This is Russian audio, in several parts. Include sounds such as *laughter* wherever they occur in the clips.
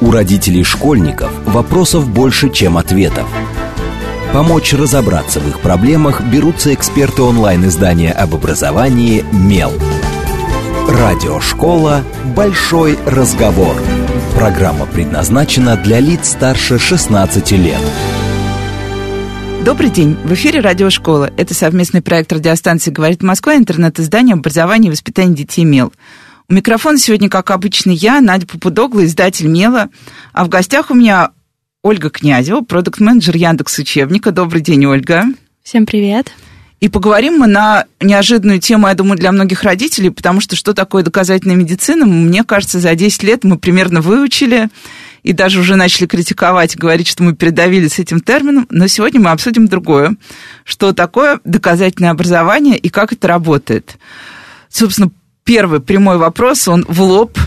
У родителей школьников вопросов больше, чем ответов. Помочь разобраться в их проблемах берутся эксперты онлайн-издания об образовании «Мел». Радиошкола «Большой разговор». Программа предназначена для лиц старше 16 лет. Добрый день. В эфире Радиошкола. Это совместный проект радиостанции «Говорит Москва» интернет-издание образования и воспитания детей «Мел». У микрофона сегодня, как обычно, я, Надя Попудогла, издатель «Мела». А в гостях у меня Ольга Князева, продукт-менеджер Яндекс Учебника. Добрый день, Ольга. Всем привет. И поговорим мы на неожиданную тему, я думаю, для многих родителей, потому что что такое доказательная медицина, мне кажется, за 10 лет мы примерно выучили и даже уже начали критиковать, говорить, что мы передавили с этим термином. Но сегодня мы обсудим другое. Что такое доказательное образование и как это работает. Собственно, первый прямой вопрос, он в лоб.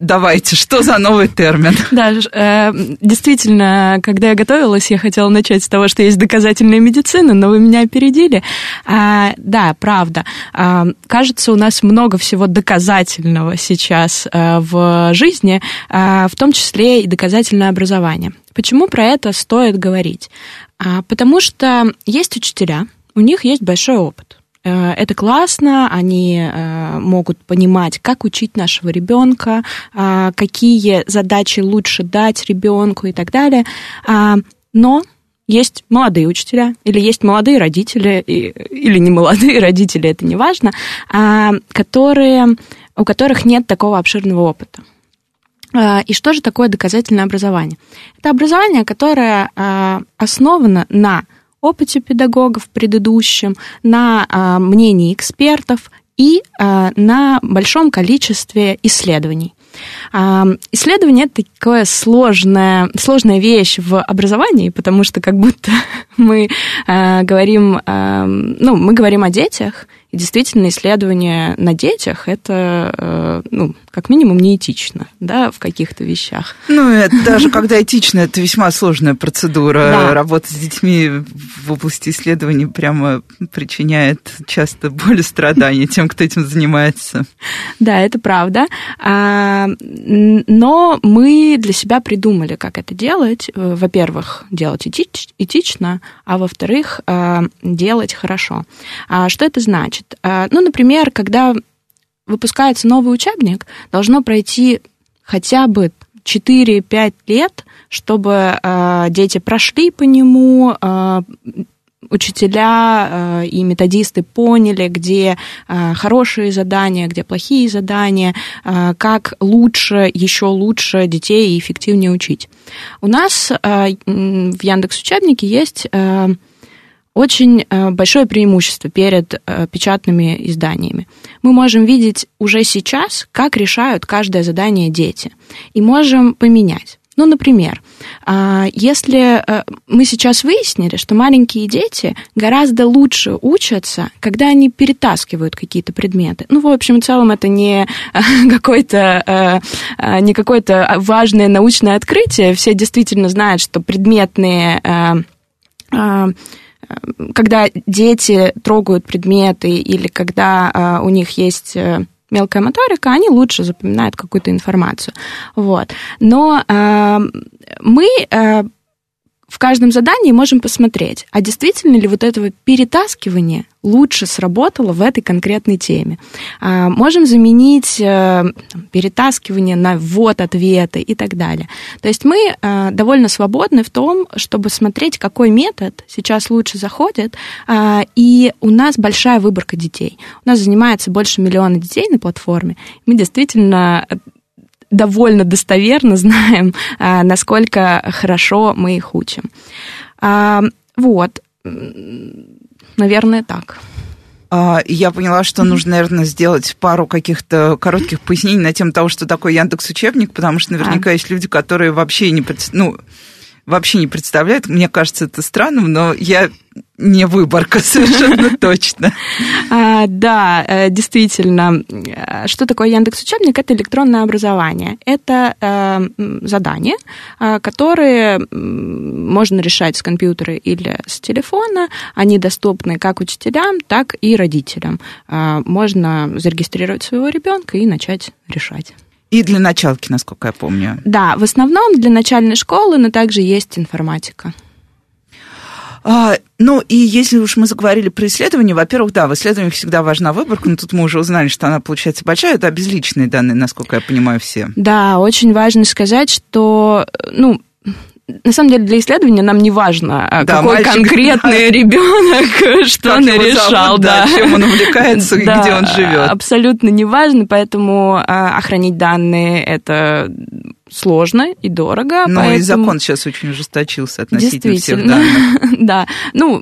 Давайте, что за новый термин? *laughs* Да, э, действительно, когда я готовилась, я хотела начать с того, что есть доказательная медицина, но вы меня опередили. А, да, правда. А, кажется, у нас много всего доказательного сейчас а, в жизни, а, в том числе и доказательное образование. Почему про это стоит говорить? А, потому что есть учителя, у них есть большой опыт. Э, это классно, они э, могут понимать, как учить нашего ребенка, э, какие задачи лучше дать ребенку и так далее. А, но есть молодые учителя, или есть молодые родители, или не молодые *laughs* родители, это не важно, а, которые, у которых нет такого обширного опыта. И что же такое доказательное образование? Это образование, которое основано на опыте педагогов предыдущем, на а, мнении экспертов и а, на большом количестве исследований. А, исследование это такая сложная, сложная вещь в образовании, потому что как будто *laughs* мы говорим, ну, мы говорим о детях, и действительно, исследование на детях это, ну, как минимум, неэтично, да, в каких-то вещах. Ну, это даже когда этично, это весьма сложная процедура. Да. Работа с детьми в области исследований прямо причиняет часто боль и страдания тем, кто этим занимается. Да, это правда. А, но мы для себя придумали, как это делать. Э, во-первых, делать этично, а во-вторых, э, делать хорошо. А что это значит? Э, ну, например, когда выпускается новый учебник, должно пройти хотя бы 4-5 лет, чтобы э, дети прошли по нему, э, учителя э, и методисты поняли, где э, хорошие задания, где плохие задания, э, как лучше, еще лучше детей эффективнее учить. У нас э, в Яндекс учебнике есть э, очень э, большое преимущество перед э, печатными изданиями. Мы можем видеть уже сейчас, как решают каждое задание дети, и можем поменять. Ну, например, а, если э, мы сейчас выяснили, что маленькие дети гораздо лучше учатся, когда они перетаскивают какие-то предметы. Ну, в общем и целом, это не *laughs* какое-то не какое-то важное научное открытие. Все действительно знают, что предметные когда дети трогают предметы или когда а, у них есть э, мелкая моторика, они лучше запоминают какую-то информацию. Вот. Но э, мы э, в каждом задании можем посмотреть, а действительно ли вот этого перетаскивания лучше сработало в этой конкретной теме. А, можем заменить э, перетаскивание на ввод ответы и так далее. То есть мы э, довольно свободны в том, чтобы смотреть, какой метод сейчас лучше заходит, а, и у нас большая выборка детей. У нас занимается больше миллиона детей на платформе. Мы действительно довольно достоверно *laughs* знаем, а, насколько хорошо мы их учим. А, вот, наверное, так. А, я поняла, что нужно, наверное, сделать пару каких-то коротких пояснений на тему того, что такое Яндекс учебник, потому что наверняка а. есть люди, которые вообще не, ну, вообще не представляют. Мне кажется, это странным, но я не выборка *laughs* совершенно *laughs* точно. А, да, э, действительно. Что такое Яндекс Учебник? Это электронное образование. Это э, задания, э, которые можно решать с компьютера или с телефона. Они доступны как учителям, так и родителям. Можно зарегистрировать своего ребенка и начать решать. И для началки, насколько я помню. Да, в основном для начальной школы, но также есть информатика. А, ну, и если уж мы заговорили про исследования, во-первых, да, в исследованиях всегда важна выборка, но тут мы уже узнали, что она получается большая, это обезличенные данные, насколько я понимаю, все. Да, очень важно сказать, что, ну, на самом деле для исследования нам не важно, а да, какой мальчик, конкретный да. ребенок *laughs* что он решал, да. да, чем он увлекается и где он живет. Абсолютно не важно, поэтому а, охранить данные это сложно и дорого. Ну поэтому... и закон сейчас очень ужесточился относительно всех данных. *laughs* да, ну,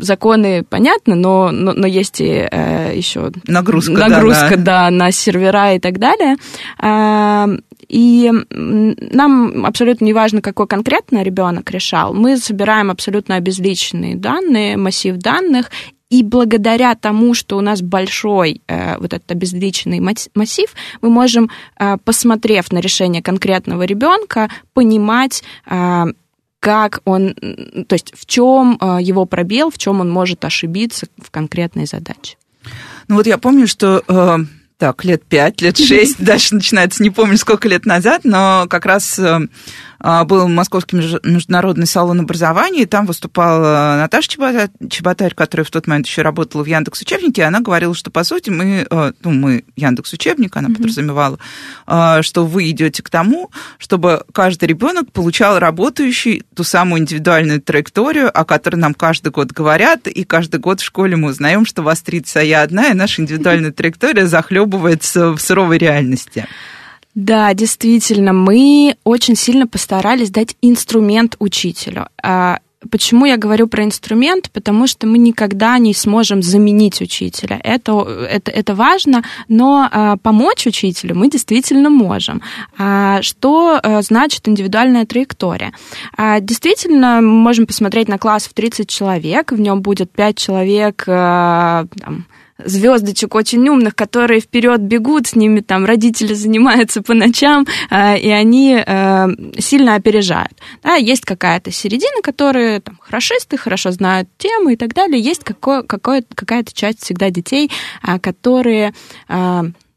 законы понятно, но, но, но есть и э, еще нагрузка, нагрузка да, да, на сервера и так далее. А, и нам абсолютно не важно, какой конкретно ребенок решал. Мы собираем абсолютно обезличенные данные, массив данных, и благодаря тому, что у нас большой э, вот этот обезличенный массив, мы можем, э, посмотрев на решение конкретного ребенка, понимать, э, как он, то есть в чем э, его пробел, в чем он может ошибиться в конкретной задаче. Ну вот я помню, что э, так, лет пять, лет шесть, *laughs* дальше начинается, не помню, сколько лет назад, но как раз э, был Московский международный салон образования, и там выступала Наташа Чеботарь, которая в тот момент еще работала в Яндекс Учебнике, и она говорила, что, по сути, мы, э, ну, мы Яндекс Учебник, она mm-hmm. подразумевала, э, что вы идете к тому, чтобы каждый ребенок получал работающий ту самую индивидуальную траекторию, о которой нам каждый год говорят, и каждый год в школе мы узнаем, что вас 30, а я одна, и наша индивидуальная *laughs* траектория захлебывается в суровой реальности. Да, действительно, мы очень сильно постарались дать инструмент учителю. А, почему я говорю про инструмент? Потому что мы никогда не сможем заменить учителя. Это, это, это важно, но а, помочь учителю мы действительно можем. А, что а, значит индивидуальная траектория? А, действительно, мы можем посмотреть на класс в 30 человек, в нем будет 5 человек а, там, звездочек очень умных, которые вперед бегут, с ними там родители занимаются по ночам, э, и они э, сильно опережают. Да, есть какая-то середина, которые там хорошисты, хорошо знают тему и так далее. Есть какое, какое, какая-то часть всегда детей, э, которые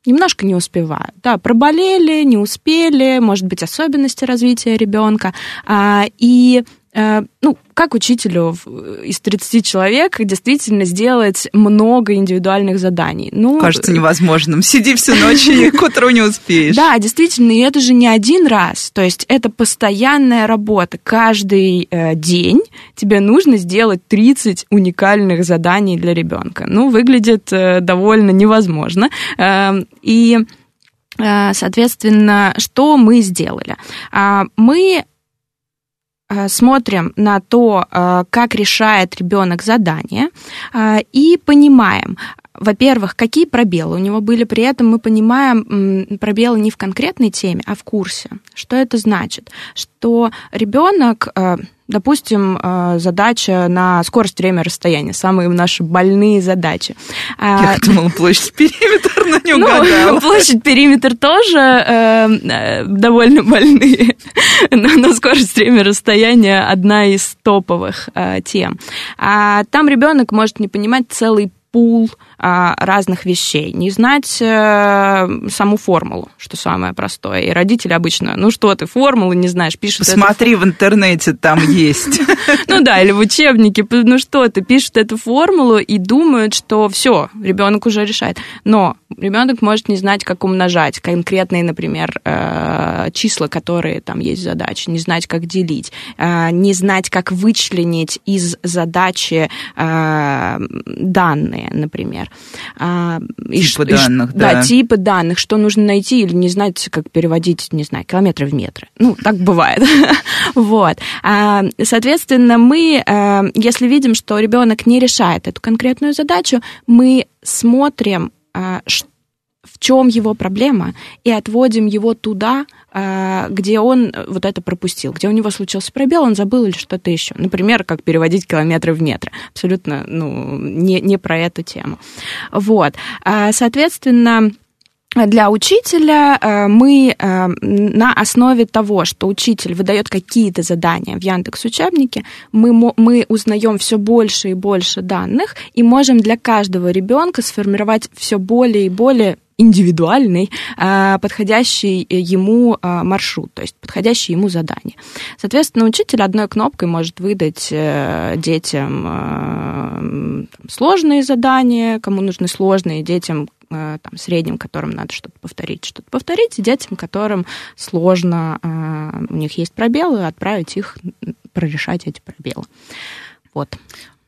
немножко не успевают. Да, проболели, не успели, может быть, особенности развития ребенка. И Э, ну, как учителю из 30 человек действительно сделать много индивидуальных заданий? Ну, Кажется невозможным. Сиди всю ночь и к утру не успеешь. Да, действительно, и это же не один раз. То есть это постоянная работа. Каждый э, день тебе нужно сделать 30 уникальных заданий для ребенка. Ну, выглядит э, довольно невозможно. Эм, и Соответственно, что мы сделали? А, мы Э, смотрим на то, э, как решает ребенок задание, э, и понимаем, во-первых, какие пробелы у него были, при этом мы понимаем пробелы не в конкретной теме, а в курсе. Что это значит? Что ребенок Допустим, э, задача на скорость, время, расстояние. Самые наши больные задачи. А, Я думала, площадь периметр, но не угадала. Ну, *laughs* площадь периметр тоже э, э, довольно больные. *laughs* но, скорость, время, расстояние одна из топовых э, тем. А там ребенок может не понимать целый пул а, разных вещей, не знать а, саму формулу, что самое простое. И родители обычно, ну что ты, формулы не знаешь, пишут Посмотри эту... в интернете, там есть. *laughs* Ну да, или в учебнике, ну что ты, пишут эту формулу и думают, что все, ребенок уже решает. Но ребенок может не знать, как умножать конкретные, например, э, числа, которые там есть задачи, не знать, как делить, э, не знать, как вычленить из задачи э, данные, например. А, типы и, данных, да. Да, типы данных, что нужно найти или не знать, как переводить, не знаю, километры в метры. Ну, так бывает. *laughs* вот. А, соответственно, мы, а, если видим, что ребенок не решает эту конкретную задачу, мы смотрим, что в чем его проблема, и отводим его туда, где он э, вот это пропустил, где у него случился пробел, он забыл или что-то еще. Например, как переводить километры в метры. Абсолютно ну, не, не про эту тему. Вот. А, соответственно, для учителя э, мы э, на основе того, что учитель выдает какие-то задания в Яндекс учебнике, мы, мы узнаем все больше и больше данных и можем для каждого ребенка сформировать все более и более индивидуальный, а, подходящий ему а, маршрут, то есть подходящий ему задание. Соответственно, учитель одной кнопкой может выдать э, детям а, сложные задания, кому нужны сложные, детям э, там, средним, которым надо что-то повторить, что-то повторить, и детям, которым сложно, у них есть пробелы, отправить их прорешать эти пробелы. Вот.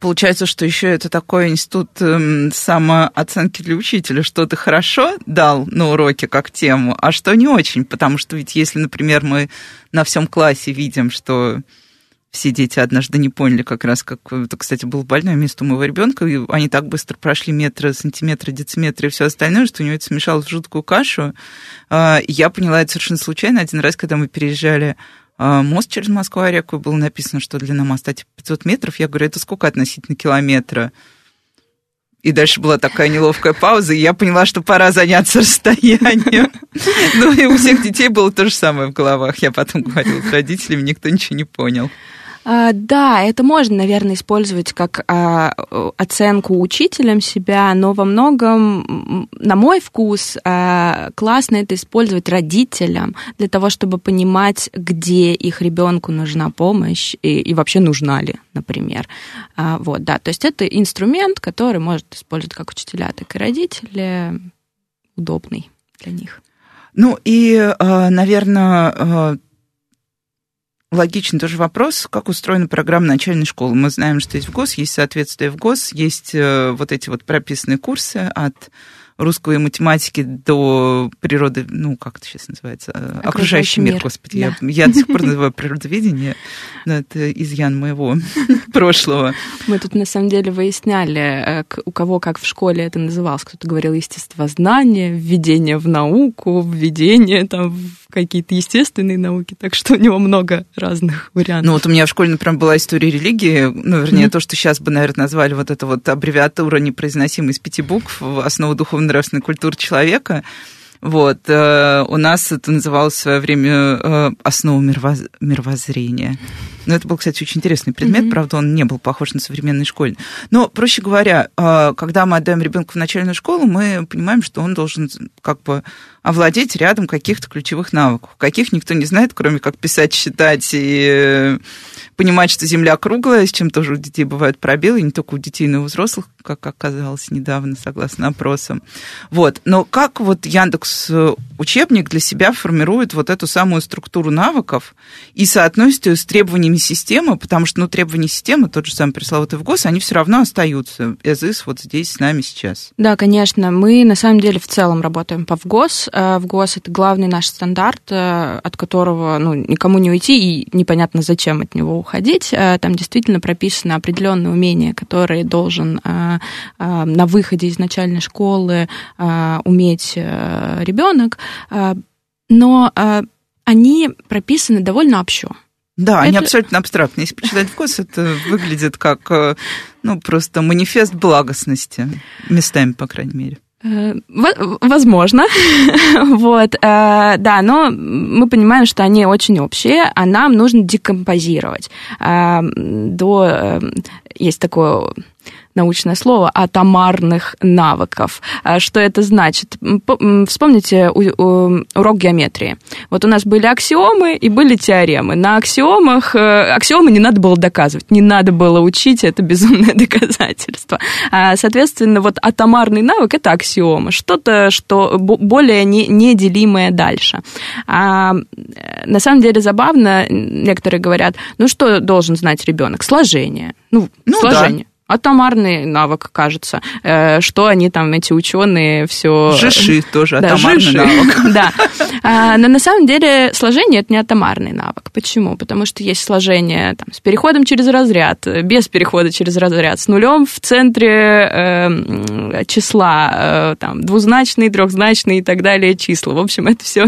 Получается, что еще это такой институт эм, самооценки для учителя, что ты хорошо дал на уроке как тему, а что не очень, потому что ведь если, например, мы на всем классе видим, что все дети однажды не поняли как раз, как это, кстати, было больное место у моего ребенка, и они так быстро прошли метры, сантиметры, дециметры и все остальное, что у него это смешалось в жуткую кашу. А, я поняла это совершенно случайно один раз, когда мы переезжали мост через Москву-реку, было написано, что длина моста типа 500 метров. Я говорю, это сколько относительно километра? И дальше была такая неловкая пауза, и я поняла, что пора заняться *laughs* расстоянием. Ну и у всех детей было то же самое в головах. Я потом говорила с родителями, никто ничего не понял. А, да, это можно, наверное, использовать как а, оценку учителям себя, но во многом, на мой вкус, а, классно это использовать родителям для того, чтобы понимать, где их ребенку нужна помощь и, и вообще нужна ли, например. Вот, да, то есть это инструмент, который может использовать как учителя, так и родители, удобный для них. Ну и, наверное, логичный тоже вопрос, как устроена программа начальной школы. Мы знаем, что есть в ГОС, есть соответствие в ГОС, есть э, вот эти вот прописанные курсы от русской математики до природы, ну, как это сейчас называется, окружающий, окружающий мир, мир, господи, да. я, я до сих пор называю природоведение, но это изъян моего *laughs* прошлого. Мы тут, на самом деле, выясняли, э, у кого как в школе это называлось. Кто-то говорил естествознание, введение в науку, введение там в какие-то естественные науки, так что у него много разных вариантов. Ну вот у меня в школе, например, была история религии, ну, вернее, mm-hmm. то, что сейчас бы, наверное, назвали вот это вот аббревиатура непроизносимая из пяти букв, основа духовно-нравственной культуры человека. Вот. Э, у нас это называлось в свое время э, основа мировоз... мировоззрения. Но это был, кстати, очень интересный предмет, mm-hmm. правда, он не был похож на современный школьный. Но, проще говоря, э, когда мы отдаем ребенка в начальную школу, мы понимаем, что он должен как бы овладеть рядом каких-то ключевых навыков, каких никто не знает, кроме как писать, считать и понимать, что Земля круглая, с чем тоже у детей бывают пробелы, не только у детей, но и у взрослых, как оказалось недавно, согласно опросам. Вот. Но как вот Яндекс э, учебник для себя формирует вот эту самую структуру навыков и соотносит ее с требованиями системы, потому что, ну, требования системы, тот же самый пресловутый ВГОС, они все равно остаются. ЭЗИС вот здесь с нами сейчас. Да, конечно. Мы, на самом деле, в целом работаем по ВГОС. Э, ВГОС – это главный наш стандарт, э, от которого, ну, никому не уйти, и непонятно, зачем от него уходить. Там действительно прописаны определенные умения, которые должен э, э, на выходе из начальной школы уметь ребенок, но они прописаны довольно общо. Да, это... они абсолютно абстрактные. Если почитать вкус, это выглядит как ну, просто манифест благостности, местами, по крайней мере. Э, возможно, *laughs* вот, э, да, но мы понимаем, что они очень общие, а нам нужно декомпозировать э, до есть такое научное слово, атомарных навыков. А что это значит? Вспомните урок геометрии. Вот у нас были аксиомы и были теоремы. На аксиомах э, аксиомы не надо было доказывать, не надо было учить, это безумное *laughs* доказательство. А, соответственно, вот атомарный навык – это аксиома, что-то, что более неделимое дальше. А на самом деле забавно, некоторые говорят, ну что должен знать ребенок? Сложение. Ну, ну сложение. Да атомарный навык, кажется, э, что они там, эти ученые, все... Жиши тоже да, атомарный жиши. навык. *laughs* Да. А, но на самом деле сложение – это не атомарный навык. Почему? Потому что есть сложение там, с переходом через разряд, без перехода через разряд, с нулем в центре э, числа, э, там, двузначные, трехзначные и так далее числа. В общем, это все,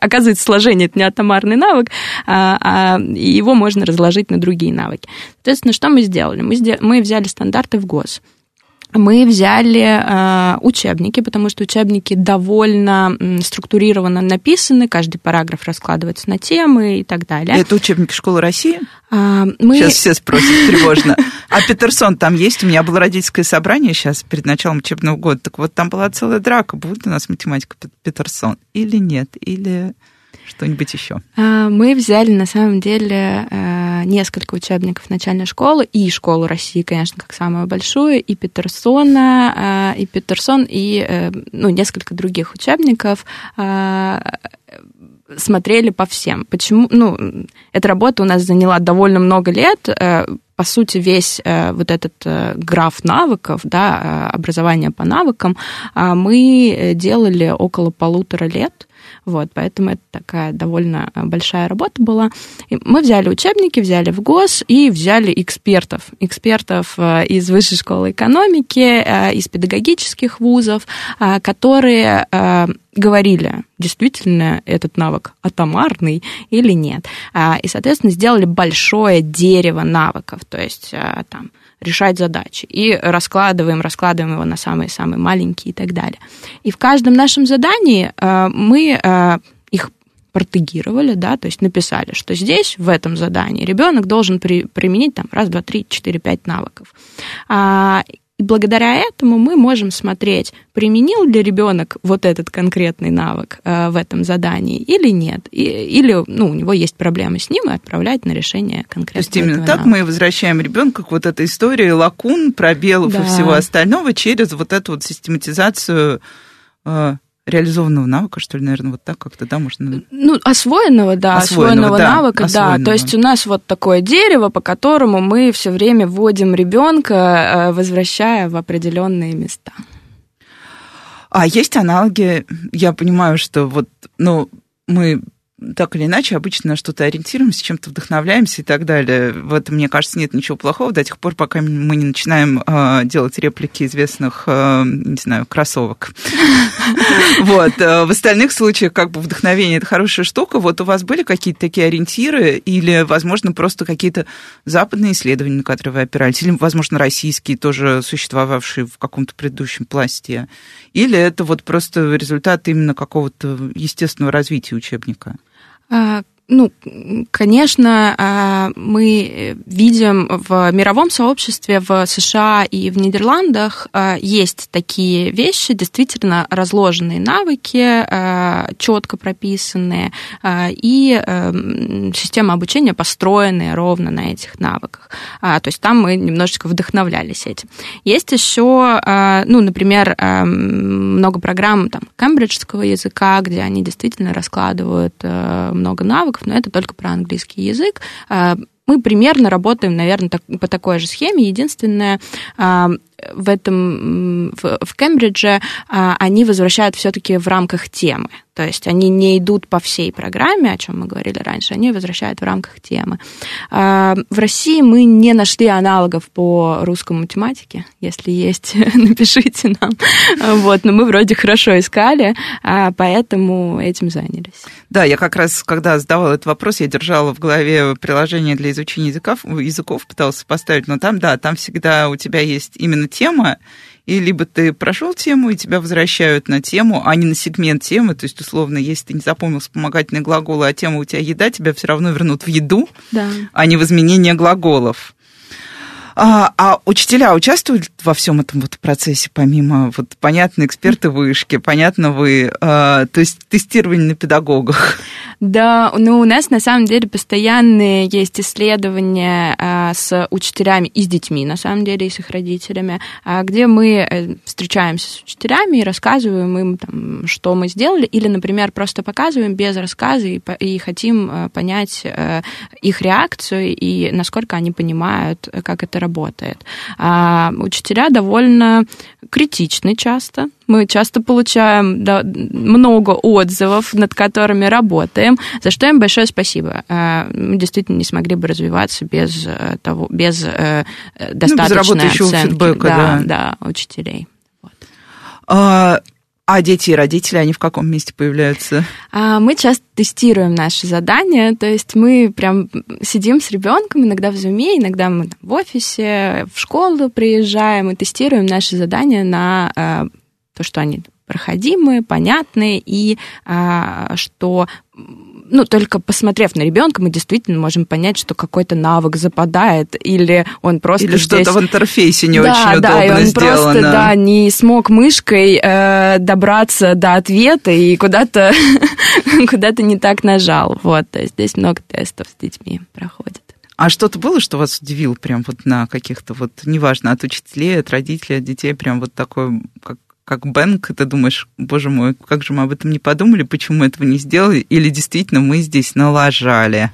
оказывается, сложение – это не атомарный навык, а, а его можно разложить на другие навыки. Соответственно, что мы сделали? Мы, сдел... мы взяли стандарты в ГОС мы взяли э, учебники, потому что учебники довольно структурированно написаны, каждый параграф раскладывается на темы и так далее. Это учебники школы России? А, мы... Сейчас все спросят тревожно. А Петерсон там есть? У меня было родительское собрание сейчас перед началом учебного года. Так вот, там была целая драка. Будет у нас математика Петерсон или нет? Или что-нибудь еще? А, мы взяли, на самом деле, э, несколько учебников начальной школы и школу России, конечно, как самую большую, и Петерсона, э, и Петерсон, и э, ну, несколько других учебников смотрели по всем. Почему? Ну, эта работа у нас заняла довольно много лет. По сути, весь вот этот граф навыков, да, образование по навыкам, мы делали около полутора лет. Вот, поэтому это такая довольно э, большая работа была. И мы взяли учебники, взяли в ГОС и взяли экспертов. Экспертов э, из Высшей школы экономики, э, из педагогических вузов, которые говорили, действительно этот навык атомарный или нет. И, соответственно, сделали большое дерево навыков, то есть там решать задачи. И раскладываем, раскладываем его на самые-самые маленькие и так далее. И в каждом нашем задании э, мы э, их протегировали, да, то есть написали, что здесь, в этом задании, ребенок должен при, применить там раз, два, три, четыре, пять навыков. А, и благодаря этому мы можем смотреть, применил ли ребенок вот этот конкретный навык э, в этом задании или нет. И, или ну, у него есть проблемы с ним, и отправлять на решение конкретного. То есть именно так навыка. мы возвращаем ребенка к вот этой истории лакун, пробелов да. и всего остального через вот эту вот систематизацию э, реализованного навыка, что ли, наверное, вот так как-то, да, можно... Ну, освоенного, да, освоенного, освоенного да, навыка, освоенного. да. То есть у нас вот такое дерево, по которому мы все время вводим ребенка, э, возвращая в определенные места. А есть аналоги, я понимаю, что вот, ну, мы так или иначе обычно что-то ориентируемся, чем-то вдохновляемся и так далее. В этом, мне кажется, нет ничего плохого до тех пор, пока мы не начинаем э, делать реплики известных, э, не знаю, кроссовок. *laughs* Вот. Э, в остальных случаях, как бы, вдохновение – это хорошая штука. Вот у вас были какие-то такие ориентиры или, возможно, просто какие-то западные исследования, на которые вы опирались, или, возможно, российские, тоже существовавшие в каком-то предыдущем пласте? Или это вот просто результат именно какого-то естественного развития учебника? А, ну, конечно, а, мы видим в мировом сообществе, в США и в Нидерландах а, есть такие вещи, действительно разложенные навыки, четко прописанные, и система обучения построенная ровно на этих навыках. То есть там мы немножечко вдохновлялись этим. Есть еще, ну, например, много программ там, кембриджского языка, где они действительно раскладывают много навыков, но это только про английский язык. А, мы примерно работаем, наверное, так, по такой же схеме. Единственное, а, в этом в, в Кембридже а, они возвращают все-таки в рамках темы. То есть они не идут по всей программе, о чем мы говорили раньше, они возвращают в рамках темы. А, в России мы не нашли аналогов по русскому математике. Если есть, *laughs* напишите нам. Вот, но мы вроде хорошо искали, а, поэтому этим занялись. Да, я как раз, когда задавала этот вопрос, я держала в голове приложение для изучения языков, языков пыталась поставить, но там, да, там всегда у тебя есть именно тема, и либо ты прошел тему, и тебя возвращают на тему, а не на сегмент темы. То есть, условно, если ты не запомнил вспомогательные глаголы, а тема у тебя еда, тебя все равно вернут в еду, да. а не в изменение глаголов. А, а учителя участвуют во всем этом вот процессе, помимо, вот, понятно, эксперты вышки, понятно, вы, а, то есть тестирование на педагогах? Да, ну, у нас на самом деле постоянные есть исследования а, с учителями и с детьми, на самом деле, и с их родителями, а, где мы э, встречаемся с учителями и рассказываем им, там, что мы сделали, или, например, просто показываем без рассказа и, и хотим э, понять э, их реакцию и насколько они понимают, как это работает. А учителя довольно критичны часто, мы часто получаем да, много отзывов, над которыми работаем, за что им большое спасибо. А, мы действительно не смогли бы развиваться без э, того, без э, достаточной ну, без оценки фидбэка, да, да. да, учителей. Вот. А... А дети и родители, они в каком месте появляются? А, мы часто тестируем наши задания, то есть мы прям сидим с ребенком, иногда в зуме, иногда мы в офисе, в школу приезжаем и тестируем наши задания на то, что они проходимые, понятные, и а, что ну, только посмотрев на ребенка, мы действительно можем понять, что какой-то навык западает, или он просто Или что-то здесь... в интерфейсе не да, очень да, удобно и он сделано. просто, да, не смог мышкой э, добраться до ответа и куда-то *laughs* куда-то не так нажал. Вот, то есть здесь много тестов с детьми проходит. А что-то было, что вас удивило прям вот на каких-то вот, неважно, от учителей, от родителей, от детей, прям вот такой, как как бэнк, ты думаешь, боже мой, как же мы об этом не подумали, почему этого не сделали, или действительно мы здесь налажали?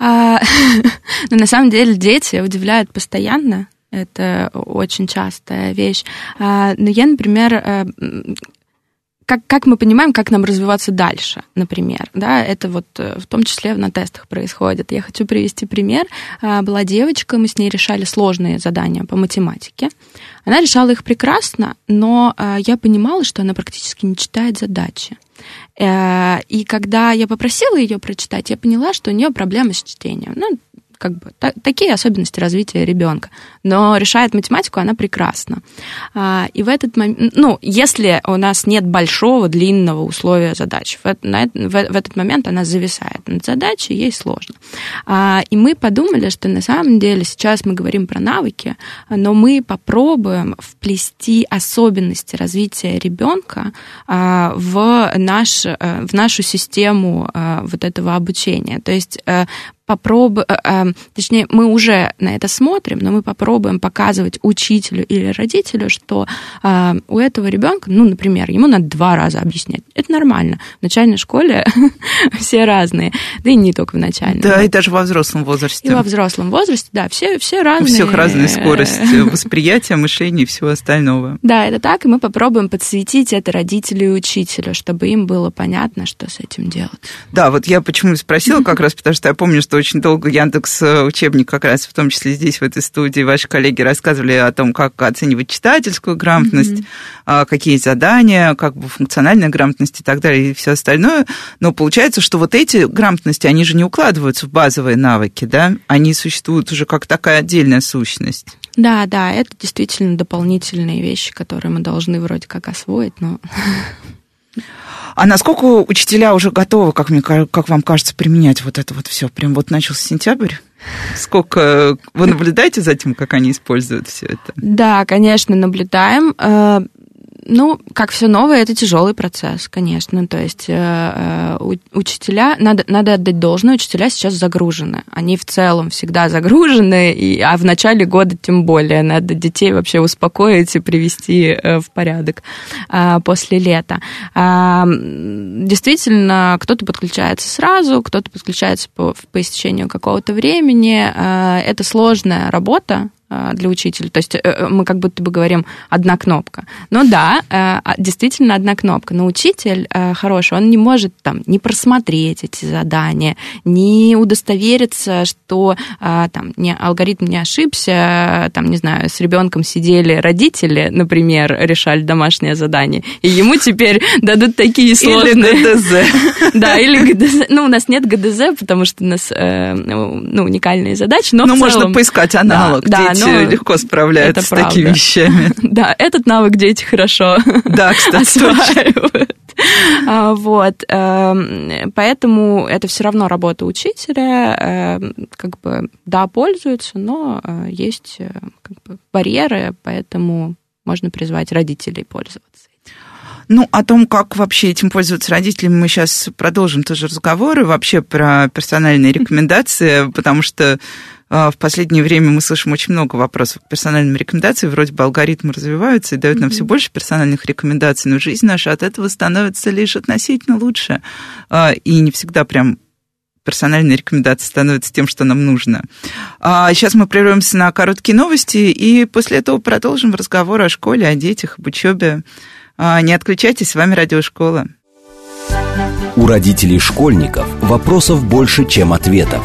А, *laughs* ну, на самом деле дети удивляют постоянно. Это очень частая вещь. А, но я, например, э, как, как мы понимаем, как нам развиваться дальше, например, да, это вот э, в том числе на тестах происходит. Я хочу привести пример. А, была девочка, мы с ней решали сложные задания по математике. Она решала их прекрасно, но а, я понимала, что она практически не читает задачи. Э, и когда я попросила ее прочитать, я поняла, что у нее проблемы с чтением. Ну, как бы та, такие особенности развития ребенка. Но решает математику она прекрасно. А, и в этот момент, ну, если у нас нет большого, длинного условия задач, в, на, в, в этот момент она зависает над задачей, ей сложно. А, и мы подумали, что на самом деле сейчас мы говорим про навыки, но мы попробуем вплести особенности развития ребенка а, в, наш, в нашу систему а, вот этого обучения. То есть а, попробуем, точнее, мы уже на это смотрим, но мы попробуем показывать учителю или родителю, что а, у этого ребенка, ну, например, ему надо два раза объяснять. Это нормально. В начальной школе *laughs* все разные, да и не только в начальной. Да, и даже во взрослом возрасте. И во взрослом возрасте, да, все, все разные. У всех разная скорость *laughs* восприятия, мышления и всего остального. Да, это так, и мы попробуем подсветить это родителю и учителю, чтобы им было понятно, что с этим делать. Да, вот я почему спросила как раз, потому что я помню, что очень долго Яндекс учебник как раз, в том числе здесь, в этой студии, ваши коллеги рассказывали о том, как оценивать читательскую грамотность, mm-hmm. какие задания, как бы функциональная грамотность и так далее, и все остальное. Но получается, что вот эти грамотности, они же не укладываются в базовые навыки, да? Они существуют уже как такая отдельная сущность. Да, да, это действительно дополнительные вещи, которые мы должны вроде как освоить, но *laughs* а насколько учителя уже готовы, как, мне, как вам кажется, применять вот это вот все? Прям вот начался сентябрь? Сколько вы наблюдаете за тем, как они используют все это? Да, конечно, наблюдаем. Э, ну, как все новое, это тяжелый процесс, конечно. То есть э, учителя, надо, надо отдать должное, учителя сейчас загружены. Они в целом всегда загружены, и, а в начале года тем более. Надо детей вообще успокоить и привести э, в порядок э, после лета. Э, действительно, кто-то подключается сразу, кто-то подключается по, по истечению какого-то времени. Э, это сложная работа, Э, для учителя. То есть э, мы как будто бы говорим одна кнопка. Ну да, э, а, действительно одна кнопка. Но учитель хороший, он не может там не просмотреть эти задания, не удостовериться, что там не, алгоритм не ошибся, там, не знаю, с ребенком сидели родители, например, решали домашнее задание, и ему теперь дадут такие сложные... Или ГДЗ. *laughs* Да, или ГДЗ. Ну, у нас нет ГДЗ, потому что у нас ну, уникальные задачи, но Ну, можно поискать аналог. Да, дети легко справляются с правда. такими вещами. *laughs* Да, этот навык дети хорошо да, кстати, *laughs* осваивают. А, вот, эм, поэтому это все равно работа учителя, эм, как бы, да, пользуются, но э, есть э, как бы, барьеры, поэтому можно призвать родителей пользоваться. Ну, о том, как вообще этим пользоваться родителями, мы сейчас продолжим тоже разговоры вообще про персональные *laughs* рекомендации, потому что в последнее время мы слышим очень много вопросов к персональным рекомендациям. Вроде бы алгоритмы развиваются и дают нам mm-hmm. все больше персональных рекомендаций, но жизнь наша от этого становится лишь относительно лучше. А, и не всегда прям персональные рекомендации становятся тем, что нам нужно. Сейчас а, мы прервемся на короткие новости, и после этого продолжим разговор о школе, о детях, об учебе. Не отключайтесь, с вами Радиошкола. У родителей школьников вопросов больше, чем ответов.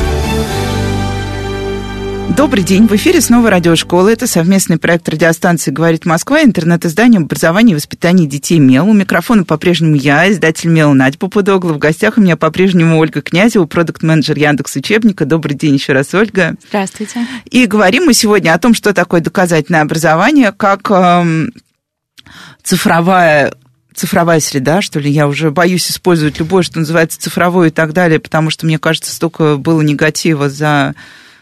Добрый день. В эфире снова радиошкола. Это совместный проект радиостанции «Говорит Москва», интернет-издание об образовании и воспитании детей МЕЛ. У микрофона по-прежнему я, издатель МЕЛ Надя Попудогла. В гостях у меня по-прежнему Ольга Князева, продукт-менеджер Яндекс Учебника. Добрый день еще раз, Ольга. Здравствуйте. И говорим мы сегодня о том, что такое доказательное образование, как эм, цифровая цифровая среда, что ли, я уже боюсь использовать любое, что называется цифровое и так далее, потому что, мне кажется, столько было негатива за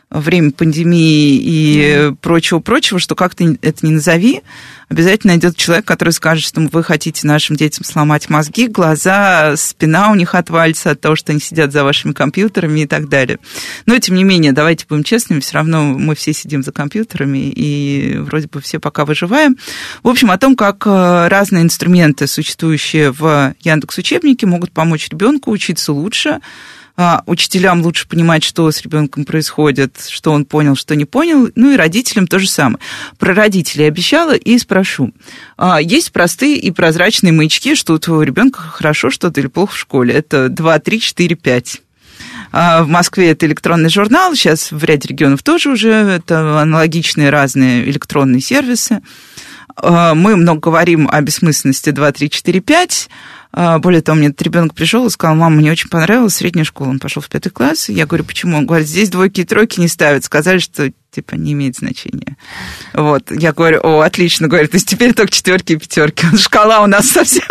время пандемии и прочего-прочего, что как ты это не назови, обязательно найдет человек, который скажет, что вы хотите нашим детям сломать мозги, глаза, спина у них отвалится от того, что они сидят за вашими компьютерами и так далее. Но, тем не менее, давайте будем честными, все равно мы все сидим за компьютерами и вроде бы все пока выживаем. В общем, о том, как э, разные инструменты, существующие в Яндекс учебнике, могут помочь ребенку учиться лучше, учителям лучше понимать, что с ребенком происходит, что он понял, что не понял, ну и родителям то же самое. Про родителей обещала и спрошу. А, есть простые и прозрачные маячки, что у твоего ребенка хорошо что-то или плохо в школе. Это 2, 3, 4, 5. В Москве это электронный журнал, сейчас в ряде регионов тоже уже это аналогичные разные электронные сервисы. А, мы много говорим о бессмысленности 2, 3, 4, 5, а, более того, мне этот ребенок пришел и сказал, мама, мне очень понравилась средняя школа. Он пошел в пятый класс. Я говорю, почему? Он говорит, здесь двойки и тройки не ставят. Сказали, что типа не имеет значения. Вот. Я говорю, о, отлично, говорю, то есть теперь только четверки и пятерки. Шкала у нас совсем.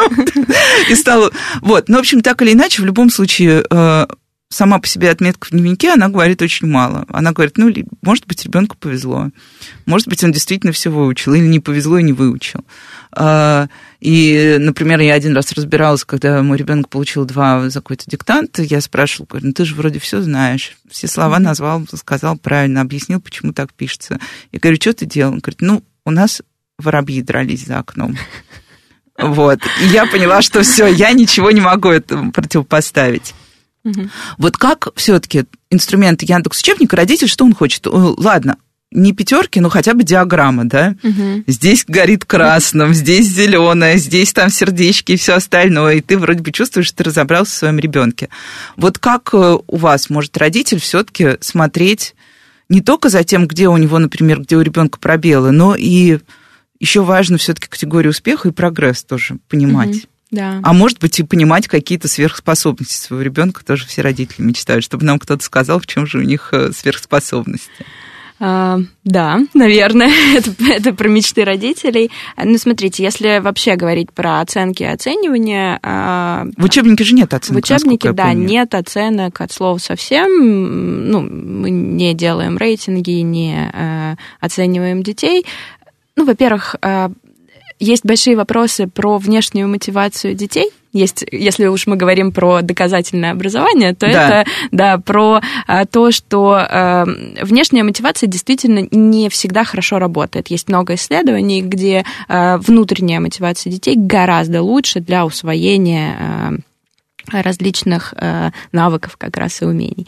*laughs* И стала... Вот. Ну, в общем, так или иначе, в любом случае, э, сама по себе отметка в дневнике, она говорит очень мало. Она говорит, ну, может быть, ребенку повезло. Может быть, он действительно все выучил, или не повезло и не выучил. А, и, например, я один раз разбиралась, когда мой ребенок получил два за какой-то диктант, я спрашивала, говорю, ну ты же вроде все знаешь, все слова назвал, сказал правильно, объяснил, почему так пишется. Я говорю, что ты делал? Он говорит, ну, у нас воробьи дрались за окном. *laughs* Вот. И я поняла, что все, я ничего не могу этому противопоставить. Угу. Вот как все-таки инструмент Яндекс учебника родитель, что он хочет? Ладно, не пятерки, но хотя бы диаграмма, да? Угу. Здесь горит красным, здесь зеленое, здесь там сердечки и все остальное, и ты вроде бы чувствуешь, что ты разобрался в своем ребенке. Вот как э, у вас может родитель все-таки смотреть не только за тем, где у него, например, где у ребенка пробелы, но и еще важно все-таки категорию успеха и прогресс тоже понимать. Угу. Да. А может быть и понимать какие-то сверхспособности своего ребенка, тоже все родители мечтают, чтобы нам кто-то сказал, в чем же у них э, сверхспособности. А, да, наверное, *laughs* это, это про мечты родителей. Ну, смотрите, если вообще говорить про оценки и оценивание... А, в учебнике же нет оценок, В учебнике, да, нет оценок от слова совсем. Ну, мы не делаем рейтинги, не а, оцениваем детей. Ну, во-первых, а, есть большие вопросы про внешнюю мотивацию детей, есть, если уж мы говорим про доказательное образование, то да. это да, про а, то, что а, внешняя мотивация действительно не всегда хорошо работает. Есть много исследований, где а, внутренняя мотивация детей гораздо лучше для усвоения а, различных э, навыков как раз и умений.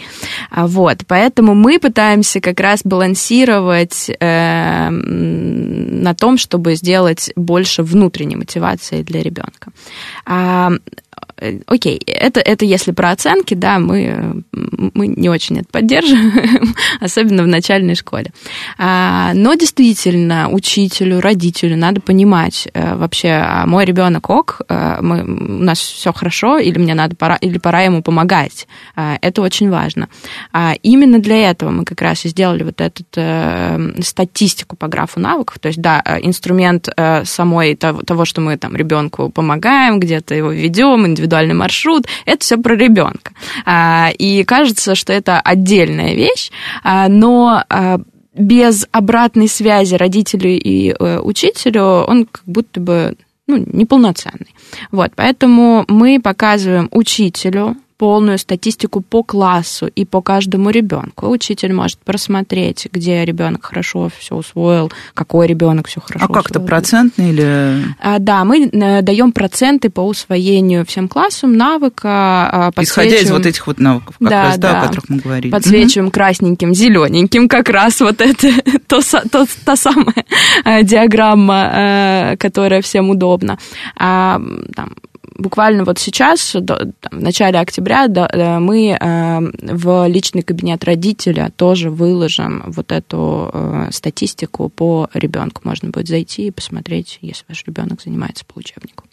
А вот, поэтому мы пытаемся как раз балансировать э, на том, чтобы сделать больше внутренней мотивации для ребенка. А, окей, это, это если про оценки, да, мы, мы не очень это поддерживаем, *laughs* особенно в начальной школе. А, но действительно, учителю, родителю надо понимать э, вообще, а мой ребенок ок, э, мы, у нас все хорошо, или мне надо пора, или пора ему помогать. А, это очень важно. Именно для этого мы как раз и сделали вот эту статистику по графу навыков, то есть, да, инструмент самой того, того что мы там ребенку помогаем, где-то его ведем, индивидуально индивидуальный маршрут, это все про ребенка. А, и кажется, что это отдельная вещь, а, но а, без обратной связи родителю и э, учителю он как будто бы ну, неполноценный. Вот, поэтому мы показываем учителю, полную статистику по классу и по каждому ребенку. Учитель может просмотреть, где ребенок хорошо все усвоил, какой ребенок все хорошо. А как-то процентно или? А, да, мы э, даем проценты по усвоению всем классам навыка. Исходя из вот этих вот навыков, как да, раз, да, да, о которых мы говорили. Подсвечиваем угу. красненьким, зелененьким, как раз вот это *laughs* то, то, та самая э, диаграмма, э, которая всем удобна. А, там, буквально вот сейчас, до, там, в начале октября, да, мы э, в личный кабинет родителя тоже выложим вот эту э, статистику по ребенку. Можно будет зайти и посмотреть, если ваш ребенок занимается по учебнику.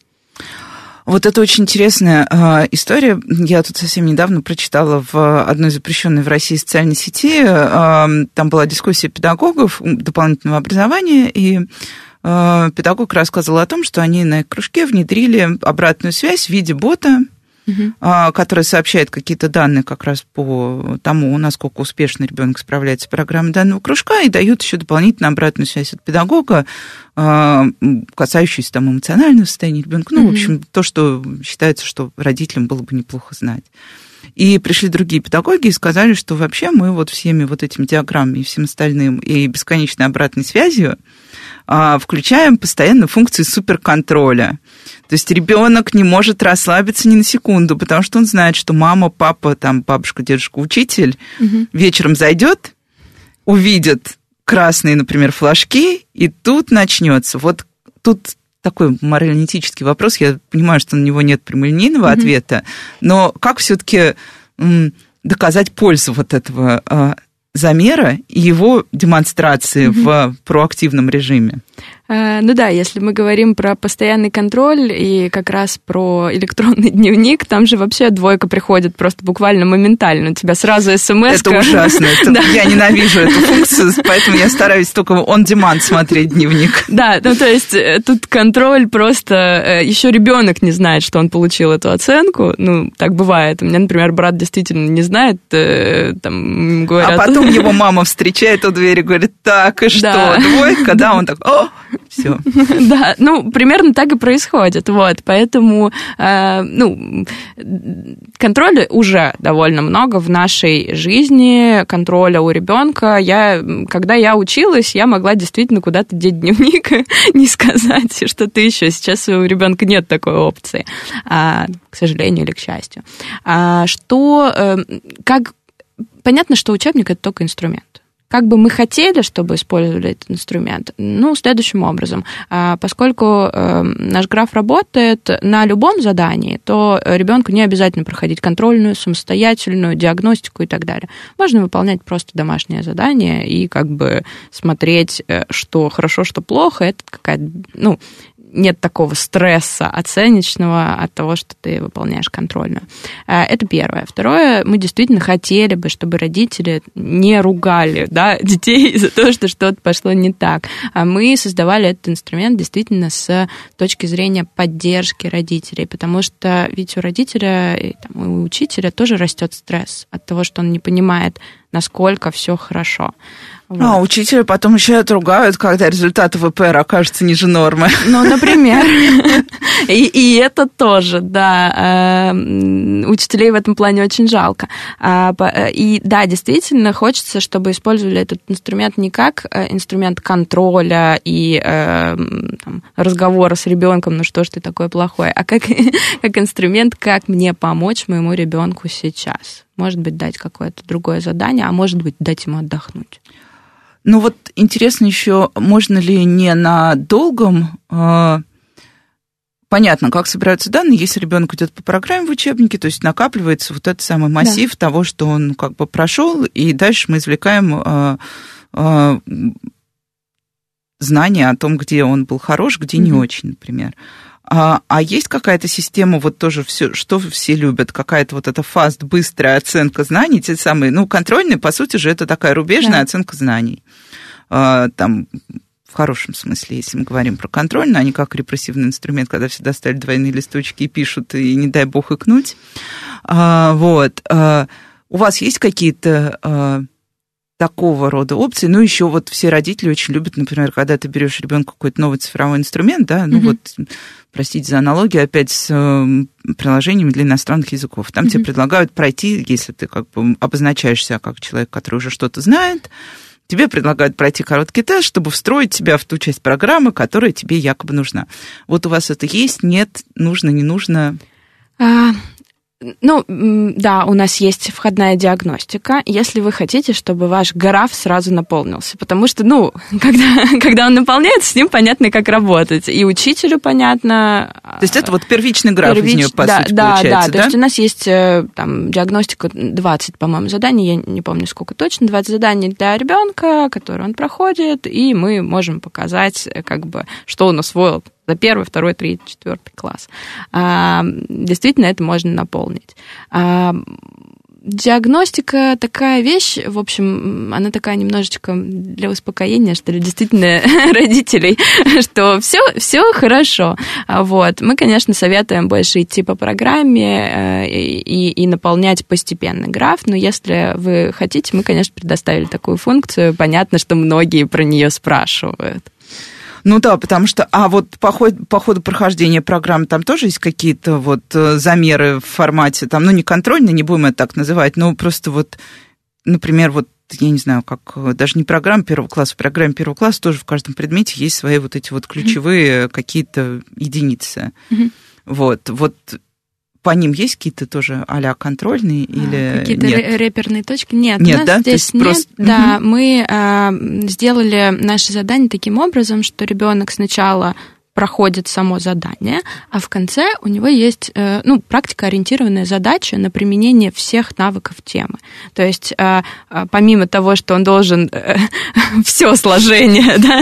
Вот это очень интересная э, история. Я тут совсем недавно прочитала в одной запрещенной в России социальной сети. Э, там была дискуссия педагогов дополнительного образования, и э, педагог рассказывал о том, что они на их кружке внедрили обратную связь в виде бота, угу. который сообщает какие-то данные как раз по тому, насколько успешно ребенок справляется с программой данного кружка, и дают еще дополнительно обратную связь от педагога, а, касающуюся там эмоционального состояния ребенка. Ну, угу. в общем, то, что считается, что родителям было бы неплохо знать. И пришли другие педагоги и сказали, что вообще мы вот всеми вот этими диаграммами и всем остальным и бесконечной обратной связью а, включаем постоянно функции суперконтроля. То есть ребенок не может расслабиться ни на секунду, потому что он знает, что мама, папа, там, бабушка, дедушка, учитель угу. вечером зайдет, увидит красные, например, флажки, и тут начнется. Вот тут такой морально-этический вопрос. Я понимаю, что на него нет прямолинейного mm ответа, но как все-таки доказать пользу вот этого а, замера и его демонстрации mm в проактивном режиме? Э, ну да, если мы говорим про постоянный контроль и как раз про электронный *laughs* дневник, там же вообще двойка приходит просто буквально моментально. У тебя сразу смс Это ужасно. Это, *laughs* да. Я ненавижу эту функцию, поэтому я стараюсь только demand смотреть дневник. Да, ну то есть э, тут контроль просто... Э, Еще ребенок не знает, что он получил эту оценку. Ну, так бывает. У меня, например, брат действительно не знает. Там, говорят... А потом *laughs* его мама встречает у двери и говорит, так, и что, да. двойка? Да, он так, о, все. *laughs* Да, ну, примерно так и происходит, вот, поэтому, э, ну, контроля уже довольно много в нашей жизни, контроля у ребенка. Я, когда я училась, я могла действительно куда-то деть дневник, *laughs* не сказать что-то еще. Сейчас у ребенка нет такой опции, а, к сожалению или к счастью. А, что, э, как, понятно, что учебник это только инструмент как бы мы хотели, чтобы использовали этот инструмент? Ну, следующим образом. А, поскольку эм, наш граф работает на любом задании, то ребенку не обязательно проходить контрольную, самостоятельную диагностику и так далее. Можно выполнять просто домашнее задание и как бы смотреть, э, что хорошо, что плохо. Это какая-то, ну, нет такого стресса оценочного от того, что ты выполняешь контрольную. А, это первое. Второе, мы действительно хотели бы, чтобы родители не ругали да, *laughs* детей за то, что что-то пошло не так. А мы создавали этот инструмент действительно с точки зрения поддержки родителей, потому что ведь у родителя и там, у учителя тоже растет стресс от того, что он не понимает, насколько все хорошо. Вот. А учителя потом еще отругают, когда результаты ВПР окажутся ниже нормы. Ну, например. *laughs* И, и это тоже, да. Э, учителей в этом плане очень жалко. А, и да, действительно, хочется, чтобы использовали этот инструмент не как э, инструмент контроля и э, там, разговора с ребенком, ну что ж ты такое плохое, а как, *laughs* как инструмент, как мне помочь моему ребенку сейчас. Может быть, дать какое-то другое задание, а может быть, дать ему отдохнуть. Ну вот интересно еще, можно ли не на долгом э, понятно, как собираются данные, если ребенок идет по программе в учебнике, то есть накапливается вот этот самый массив да. того, что он как бы прошел, и дальше мы извлекаем э, э, знания о том, где он был хорош, где mm-hmm. не очень, например. А, а есть какая-то система, вот тоже все, что все любят, какая-то вот эта фаст, быстрая оценка знаний, те самые, ну, контрольные, по сути же, это такая рубежная да. оценка знаний. А, там, в хорошем смысле, если мы говорим про контрольную, а не как репрессивный инструмент, когда все достали двойные листочки и пишут, и не дай бог икнуть. А, вот. А, у вас есть какие-то а, такого рода опции. Ну, еще вот все родители очень любят, например, когда ты берешь ребенку какой-то новый цифровой инструмент, да, ну mm-hmm. вот, простите за аналогию, опять с э, приложениями для иностранных языков. Там mm-hmm. тебе предлагают пройти, если ты как бы обозначаешь себя как человек, который уже что-то знает, тебе предлагают пройти короткий тест, чтобы встроить тебя в ту часть программы, которая тебе якобы нужна. Вот у вас это есть, нет, нужно, не нужно? Ну, да, у нас есть входная диагностика, если вы хотите, чтобы ваш граф сразу наполнился. Потому что, ну, *laughs* когда, когда он наполняется, с ним понятно, как работать. И учителю понятно. То есть это вот первичный граф Первич... из нее, по да, сути, да, получается, да? да? То есть у нас есть э, там диагностика 20, по-моему, заданий, я не помню сколько точно, 20 заданий для ребенка, которые он проходит, и мы можем показать, э, как бы, что он усвоил за первый, второй, третий, четвертый класс. А, действительно, это можно наполнить. А, диагностика такая вещь, в общем, она такая немножечко для успокоения, что ли, действительно *laughs* родителей, что все, все хорошо. Вот. Мы, конечно, советуем больше идти по программе э, и, и наполнять постепенно граф, но если вы хотите, мы, конечно, предоставили такую функцию. Понятно, что многие про нее спрашивают. Ну да, потому что, а вот по ходу, по ходу прохождения программы там тоже есть какие-то вот э, замеры в формате, там, ну не контрольные, не будем это так называть, но просто вот, например, вот я не знаю, как э, даже не программа первого класса, в программе первого класса тоже в каждом предмете есть свои вот эти вот ключевые mm-hmm. какие-то единицы. Mm-hmm. Вот, вот по ним есть какие-то тоже а контрольные а, или какие-то нет? реперные точки? Нет, нет у нас да? здесь нет. Просто... Да, угу. мы а, сделали наше задание таким образом, что ребенок сначала проходит само задание, а в конце у него есть э, ну, практикоориентированная задача на применение всех навыков темы. То есть э, э, помимо того, что он должен *laughs* все сложение *laughs* да,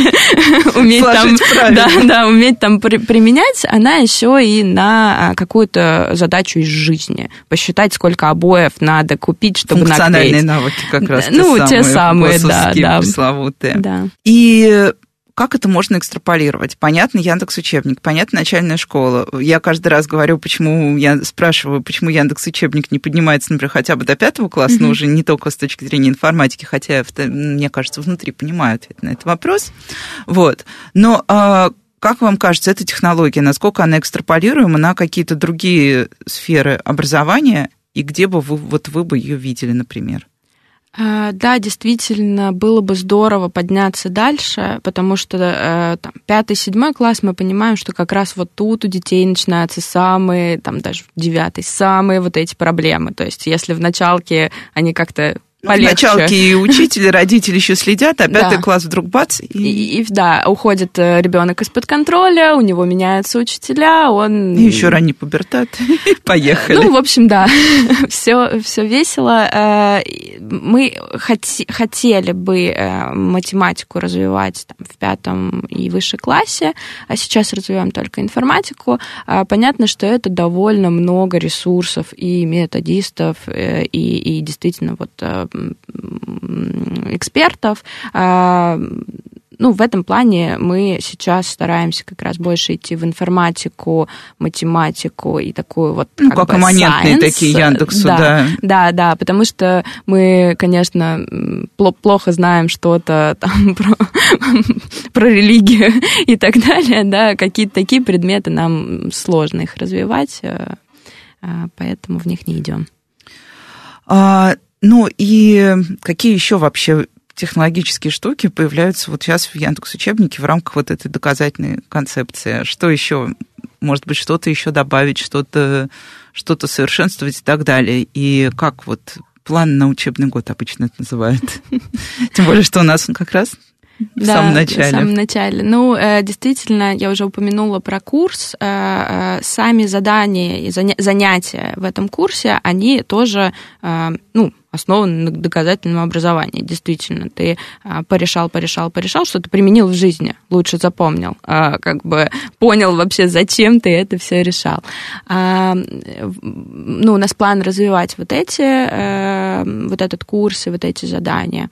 *laughs* уметь, там, да, да, уметь там применять, она еще и на какую-то задачу из жизни. Посчитать, сколько обоев надо купить, чтобы Функциональные наклеить. навыки как раз ну, те самые, те самые да, да. пресловутые. Да. И как это можно экстраполировать? Понятно, Яндекс учебник, понятно, начальная школа. Я каждый раз говорю, почему я спрашиваю, почему Яндекс учебник не поднимается, например, хотя бы до пятого класса, mm-hmm. но уже не только с точки зрения информатики, хотя, мне кажется, внутри понимаю ответ на этот вопрос. Вот. Но а, как вам кажется, эта технология, насколько она экстраполируема на какие-то другие сферы образования, и где бы вы, вот вы бы ее видели, например? Э, да, действительно, было бы здорово подняться дальше, потому что э, там, пятый, седьмой класс мы понимаем, что как раз вот тут у детей начинаются самые, там даже девятый, самые вот эти проблемы. То есть если в началке они как-то полегче. Началки и учитель, родители еще следят, а пятый да. класс вдруг бац. И... И, и, да, уходит э, ребенок из-под контроля, у него меняются учителя, он... И еще ранний пубертат. *laughs* Поехали. Ну, в общем, да, *laughs* все, все весело. Э, мы хотели бы э, математику развивать там, в пятом и выше классе, а сейчас развиваем только информатику. А понятно, что это довольно много ресурсов и методистов, и, и действительно вот экспертов. А, ну, в этом плане мы сейчас стараемся как раз больше идти в информатику, математику и такую вот ну, как, как имманентные такие Яндексу, да, да. Да, да, потому что мы, конечно, плохо знаем что-то там *laughs* про, про религию и так далее, да, какие-то такие предметы нам сложно их развивать, э, а, поэтому в них не идем. А, ну и какие еще вообще технологические штуки появляются вот сейчас в Яндекс учебнике в рамках вот этой доказательной концепции? Что еще? Может быть, что-то еще добавить, что-то что совершенствовать и так далее. И как вот план на учебный год обычно это называют. *laughs* Тем более, что у нас он как раз в да, самом начале. В самом начале. Ну, э, действительно, я уже упомянула про курс. Э, э, сами задания и занятия в этом курсе, они тоже, ну, основан на доказательном образовании. Действительно, ты а, порешал, порешал, порешал, что-то применил в жизни, лучше запомнил, а, как бы понял вообще, зачем ты это все решал. А, ну, у нас план развивать вот эти, э, вот этот курс и вот эти задания.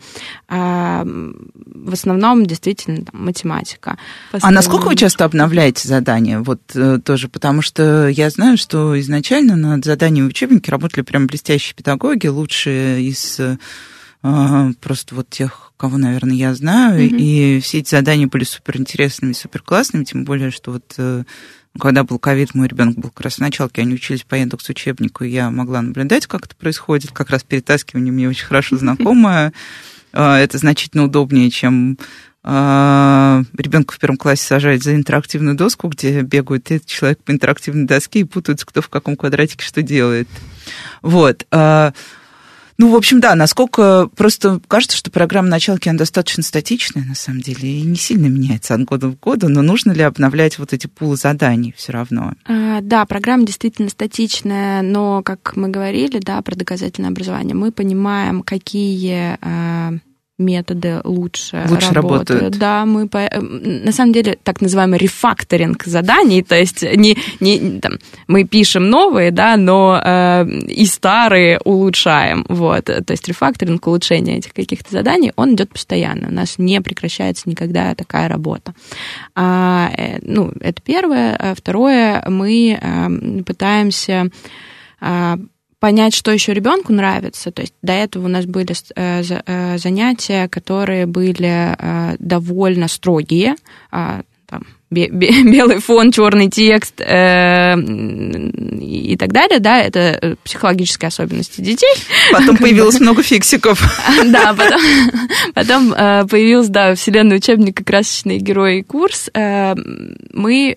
В основном, действительно, там, математика. А насколько вы часто обновляете задания? Вот э, тоже, потому что я знаю, что изначально над заданием в учебнике работали прям блестящие педагоги, лучшие из а, просто вот тех, кого, наверное, я знаю, mm-hmm. и все эти задания были супер интересными, супер классными, тем более, что вот э, когда был ковид, мой ребенок был как раз в началке, они учились по индекс учебнику, и я могла наблюдать, как это происходит, как раз перетаскивание мне очень хорошо *laughs* знакомое. А, это значительно удобнее, чем а, ребенка в первом классе сажать за интерактивную доску, где бегают человек по интерактивной доске и путаются, кто в каком квадратике что делает. Вот. А, ну, в общем, да, насколько просто кажется, что программа началки, она достаточно статичная, на самом деле, и не сильно меняется от года в год, но нужно ли обновлять вот эти пулы заданий все равно? А, да, программа действительно статичная, но, как мы говорили, да, про доказательное образование, мы понимаем, какие методы лучше, лучше работают. работают. Да, мы по... Э, на самом деле так называемый рефакторинг заданий, то есть не, не там, мы пишем новые, да, но э, и старые улучшаем, вот, то есть рефакторинг, улучшение этих каких-то заданий, он идет постоянно, у нас не прекращается никогда такая работа. А, э, ну, это первое, а второе, мы э, пытаемся а, понять, что еще ребенку нравится. То есть до этого у нас были э, э, занятия, которые были э, довольно строгие, а, там, *laughs* белый фон, черный текст э, и так далее, да, это психологические особенности детей. Потом *laughs* появилось много фиксиков. *laughs* Да, потом, потом появился, да, вселенная учебника «Красочные герои» курс. Мы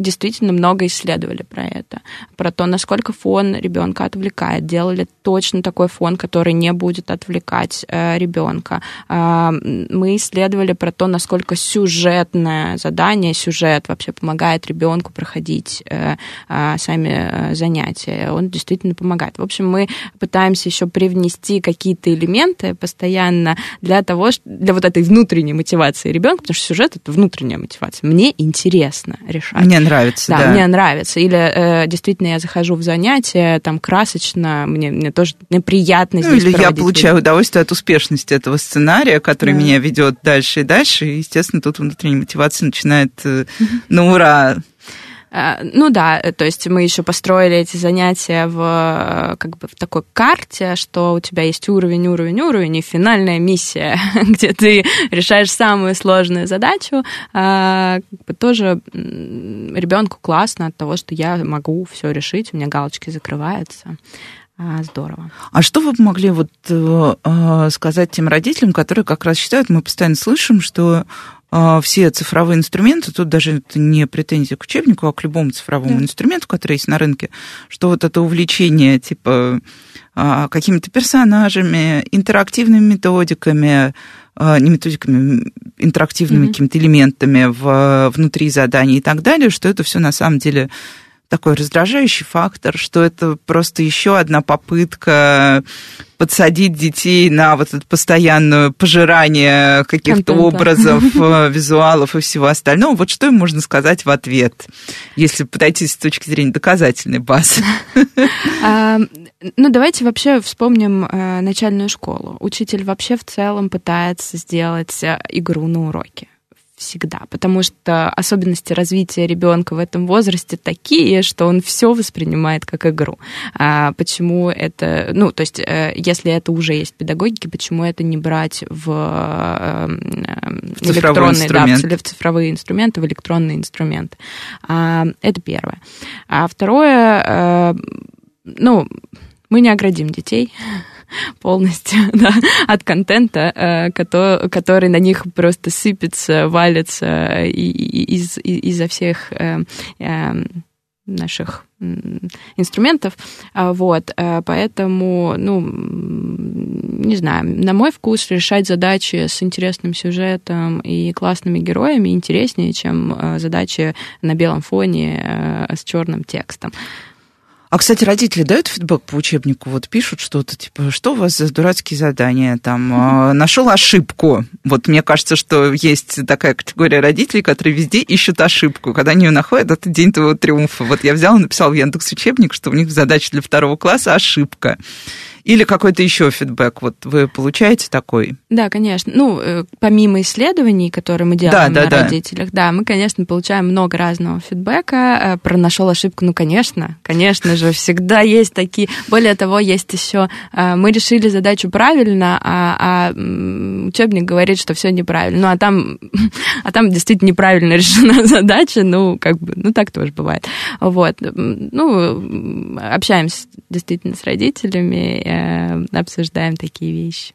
действительно много исследовали про это, про то, насколько фон ребенка отвлекает, делали точно такой фон, который не будет отвлекать э, ребенка. Э, мы исследовали про то, насколько сюжетное задание, сюжет вообще помогает ребенку проходить э, э, сами занятия. Он действительно помогает. В общем, мы пытаемся еще привнести какие-то элементы постоянно для того, для вот этой внутренней мотивации ребенка, потому что сюжет это внутренняя мотивация. Мне интересно решать. Мне нравится, да. Да, мне нравится. Или э, действительно я захожу в занятия, там красочно, мне, мне тоже мне приятно ну, здесь Или я получаю удовольствие от успешности этого сценария, который да. меня ведет дальше и дальше. И, естественно, тут внутренняя мотивация начинает э, на ура ну да, то есть мы еще построили эти занятия в как бы в такой карте, что у тебя есть уровень, уровень, уровень и финальная миссия, *laughs* где ты решаешь самую сложную задачу. А, как бы тоже ребенку классно от того, что я могу все решить, у меня галочки закрываются. А, здорово. А что вы могли вот э, э, сказать тем родителям, которые как раз считают, мы постоянно слышим, что э, все цифровые инструменты, тут даже это не претензия к учебнику, а к любому цифровому да. инструменту, который есть на рынке, что вот это увлечение типа какими-то персонажами, интерактивными методиками, не методиками, интерактивными mm-hmm. какими-то элементами в, внутри заданий и так далее, что это все на самом деле такой раздражающий фактор, что это просто еще одна попытка подсадить детей на вот это постоянное пожирание каких-то образов, *laughs* э, визуалов и всего остального. Вот что им можно сказать в ответ, если подойти с точки зрения доказательной базы? *laughs* Ну, давайте вообще вспомним э, начальную школу. Учитель вообще в целом пытается сделать э, игру на уроке всегда, потому что особенности развития ребенка в этом возрасте такие, что он все воспринимает как игру. А почему это, ну, то есть, э, если это уже есть педагогики, почему это не брать в, эм, в электронные, да, в цифровые инструменты, в электронные инструменты? А, это первое. А второе, э, ну, мы не оградим детей полностью *laughs* да, от контента, э, который, который на них просто сыпется, валится из, изо всех э, э, наших инструментов, а, вот, поэтому, ну, не знаю, на мой вкус решать задачи с интересным сюжетом и классными героями интереснее, чем задачи на белом фоне с черным текстом. А, кстати, родители дают фидбэк по учебнику? Вот пишут что-то, типа, что у вас за дурацкие задания? Там, mm-hmm. нашел ошибку. Вот мне кажется, что есть такая категория родителей, которые везде ищут ошибку. Когда они ее находят, это день твоего триумфа. Вот я взял и написал в Яндекс учебник, что у них задача для второго класса ошибка. Или какой-то еще фидбэк? Вот вы получаете такой? Да, конечно. Ну, э, помимо исследований, которые мы делаем да, да, на да. родителях, да, мы, конечно, получаем много разного фидбэка. Э, про нашел ошибку, ну, конечно, конечно же, всегда есть такие. Более того, есть еще э, мы решили задачу правильно, а, а учебник говорит, что все неправильно. Ну, а там, *laughs* а там действительно неправильно решена *laughs* задача, ну, как бы, ну, так тоже бывает. Вот. Ну, общаемся действительно с родителями, обсуждаем такие вещи.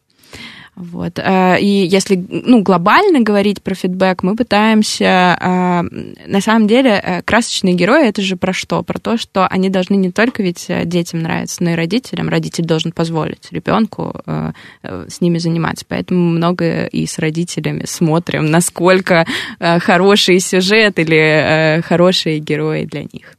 Вот. Э, и если ну, глобально говорить про фидбэк, мы пытаемся... Э, на самом деле, э, красочные герои — это же про что? Про то, что они должны не только ведь детям нравиться, но и родителям. Родитель должен позволить ребенку с ними заниматься. Поэтому много и с родителями смотрим, насколько хороший сюжет или хорошие герои для них.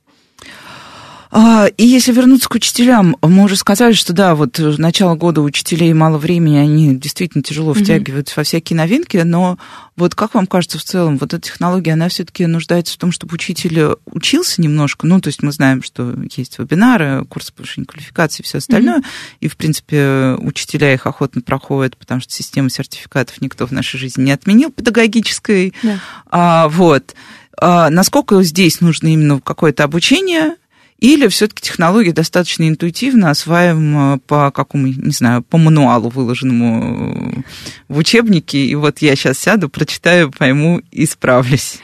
А, и если вернуться к учителям, мы уже сказали, что да, вот начало года учителей мало времени, они действительно тяжело mm-hmm. втягиваются во всякие новинки, но вот как вам кажется в целом, вот эта технология, она все-таки нуждается в том, чтобы учитель учился немножко, ну, то есть мы знаем, что есть вебинары, курсы повышения квалификации и все остальное, mm-hmm. и, в принципе, учителя их охотно проходят, потому что систему сертификатов никто в нашей жизни не отменил педагогической, yeah. а, вот. А, насколько здесь нужно именно какое-то обучение, или все-таки технология достаточно интуитивно осваиваема по какому, не знаю, по мануалу, выложенному в учебнике, и вот я сейчас сяду, прочитаю, пойму и справлюсь?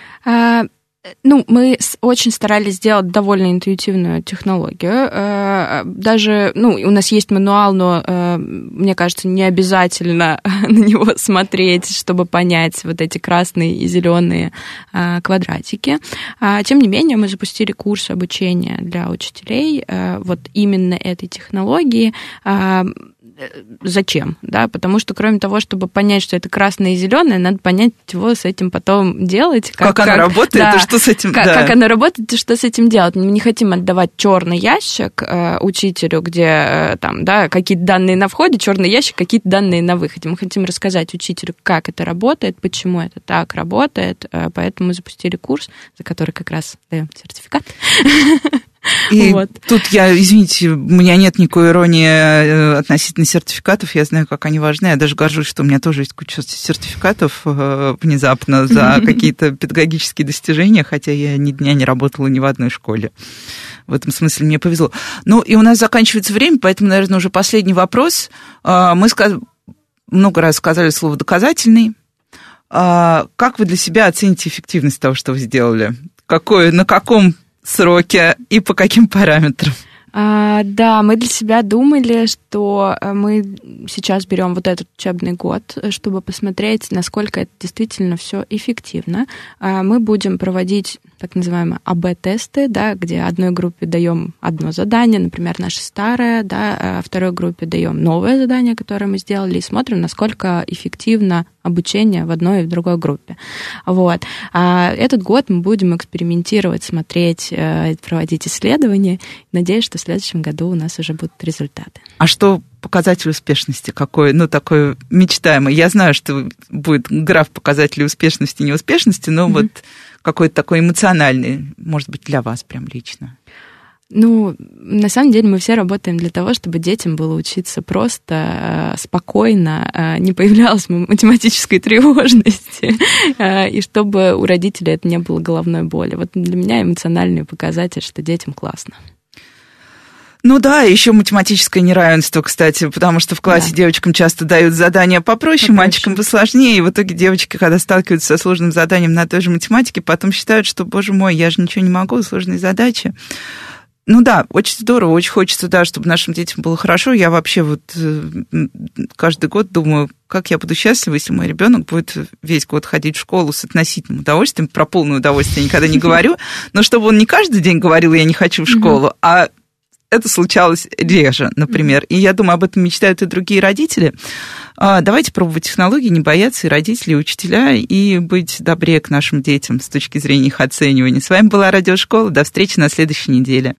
Ну, мы очень старались сделать довольно интуитивную технологию. Э, даже, ну, у нас есть мануал, но, э, мне кажется, не обязательно *laughs* на него смотреть, чтобы понять вот эти красные и зеленые э, квадратики. А, тем не менее, мы запустили курс обучения для учителей вот именно этой технологии зачем, да, потому что кроме того, чтобы понять, что это красное и зеленое, надо понять, чего с этим потом делать. Как, как, как оно работает да, и что с этим как, да. как оно работает и что с этим делать. Мы не хотим отдавать черный ящик э, учителю, где э, там, да, какие-то данные на входе, черный ящик, какие-то данные на выходе. Мы хотим рассказать учителю, как это работает, почему это так работает, э, поэтому мы запустили курс, за который как раз даем сертификат. *laughs* И вот. тут я, извините, у меня нет никакой иронии э, относительно сертификатов. Я знаю, как они важны. Я даже горжусь, что у меня тоже есть куча сертификатов э, внезапно за *laughs* какие-то педагогические достижения, хотя я ни дня не работала ни в одной школе. В этом смысле мне повезло. Ну, и у нас заканчивается время, поэтому, наверное, уже последний вопрос. А, мы много раз сказали слово «доказательный». А, как вы для себя оцените эффективность того, что вы сделали? Какой, на каком сроки и по каким параметрам? А, да, мы для себя думали, что э, мы сейчас берем вот этот учебный год, чтобы посмотреть, насколько это действительно все эффективно. А, мы будем проводить так называемые АБ-тесты, да, где одной группе даем одно задание, например, наше старое, да, а второй группе даем новое задание, которое мы сделали, и смотрим, насколько эффективно обучение в одной и в другой группе. Вот. А этот год мы будем экспериментировать, смотреть, э, проводить исследования. Надеюсь, что в следующем году у нас уже будут результаты. А что показатель успешности какой, ну, такой мечтаемый? Я знаю, что будет граф показателей успешности и неуспешности, но mm-hmm. вот какой-то такой эмоциональный, может быть, для вас прям лично. Ну, на самом деле мы все работаем для того, чтобы детям было учиться просто, э, спокойно, э, не появлялась математической тревожности, *laughs* э, и чтобы у родителей это не было головной боли. Вот для меня эмоциональный показатель, что детям классно. Ну да, еще математическое неравенство, кстати, потому что в классе да. девочкам часто дают задания попроще, попроще, мальчикам посложнее, и в итоге девочки, когда сталкиваются со сложным заданием на той же математике, потом считают, что, боже мой, я же ничего не могу, сложные задачи. Ну да, очень здорово, очень хочется, да, чтобы нашим детям было хорошо. Я вообще вот э, каждый год думаю, как я буду счастлива, если мой ребенок будет весь год ходить в школу с относительным удовольствием. Про полное удовольствие я никогда не *laughs* говорю, но чтобы он не каждый день говорил, я не хочу в школу, а это случалось реже, например. И я думаю, об этом мечтают и другие родители. А, давайте пробовать технологии, не бояться и родители, и учителя, и быть добрее к нашим детям с точки зрения их оценивания. С вами была Радиошкола. До встречи на следующей неделе.